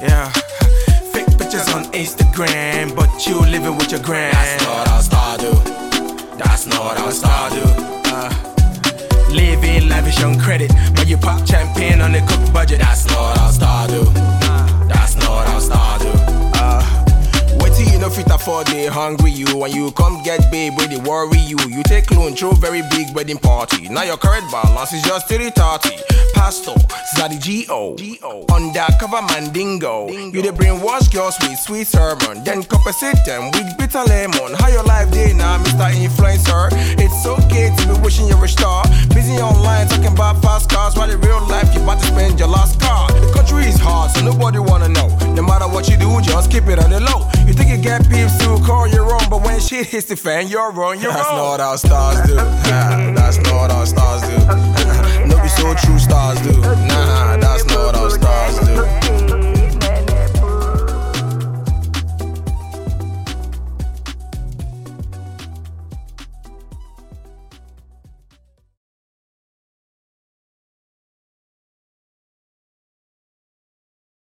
Yeah. Fake pictures on Instagram, but you living with your gram. That's not how star do. That's not how star do. Uh, living lavish on credit, but you pop champagne on the cook budget. That's not how star do. That's not how star do. Uh, wait you fit afford they hungry you. When you come get babe, where they worry you. You take loan, throw very big wedding party. Now your current balance is just 330. Pastor, Zaddy G.O. Undercover mandingo You the brainwash girls with sweet sermon. Then compensate them with bitter lemon. How your life day now Mr. Influencer? It's okay to be wishing you're a star. Busy online talking about fast cars While in real life you about to spend your last car. The country is hard so nobody wanna know. No matter what you do just keep it on the low. You think you get peeps to call you wrong But when shit hits the fan you're wrong, you're That's wrong not how stars do. That's not how stars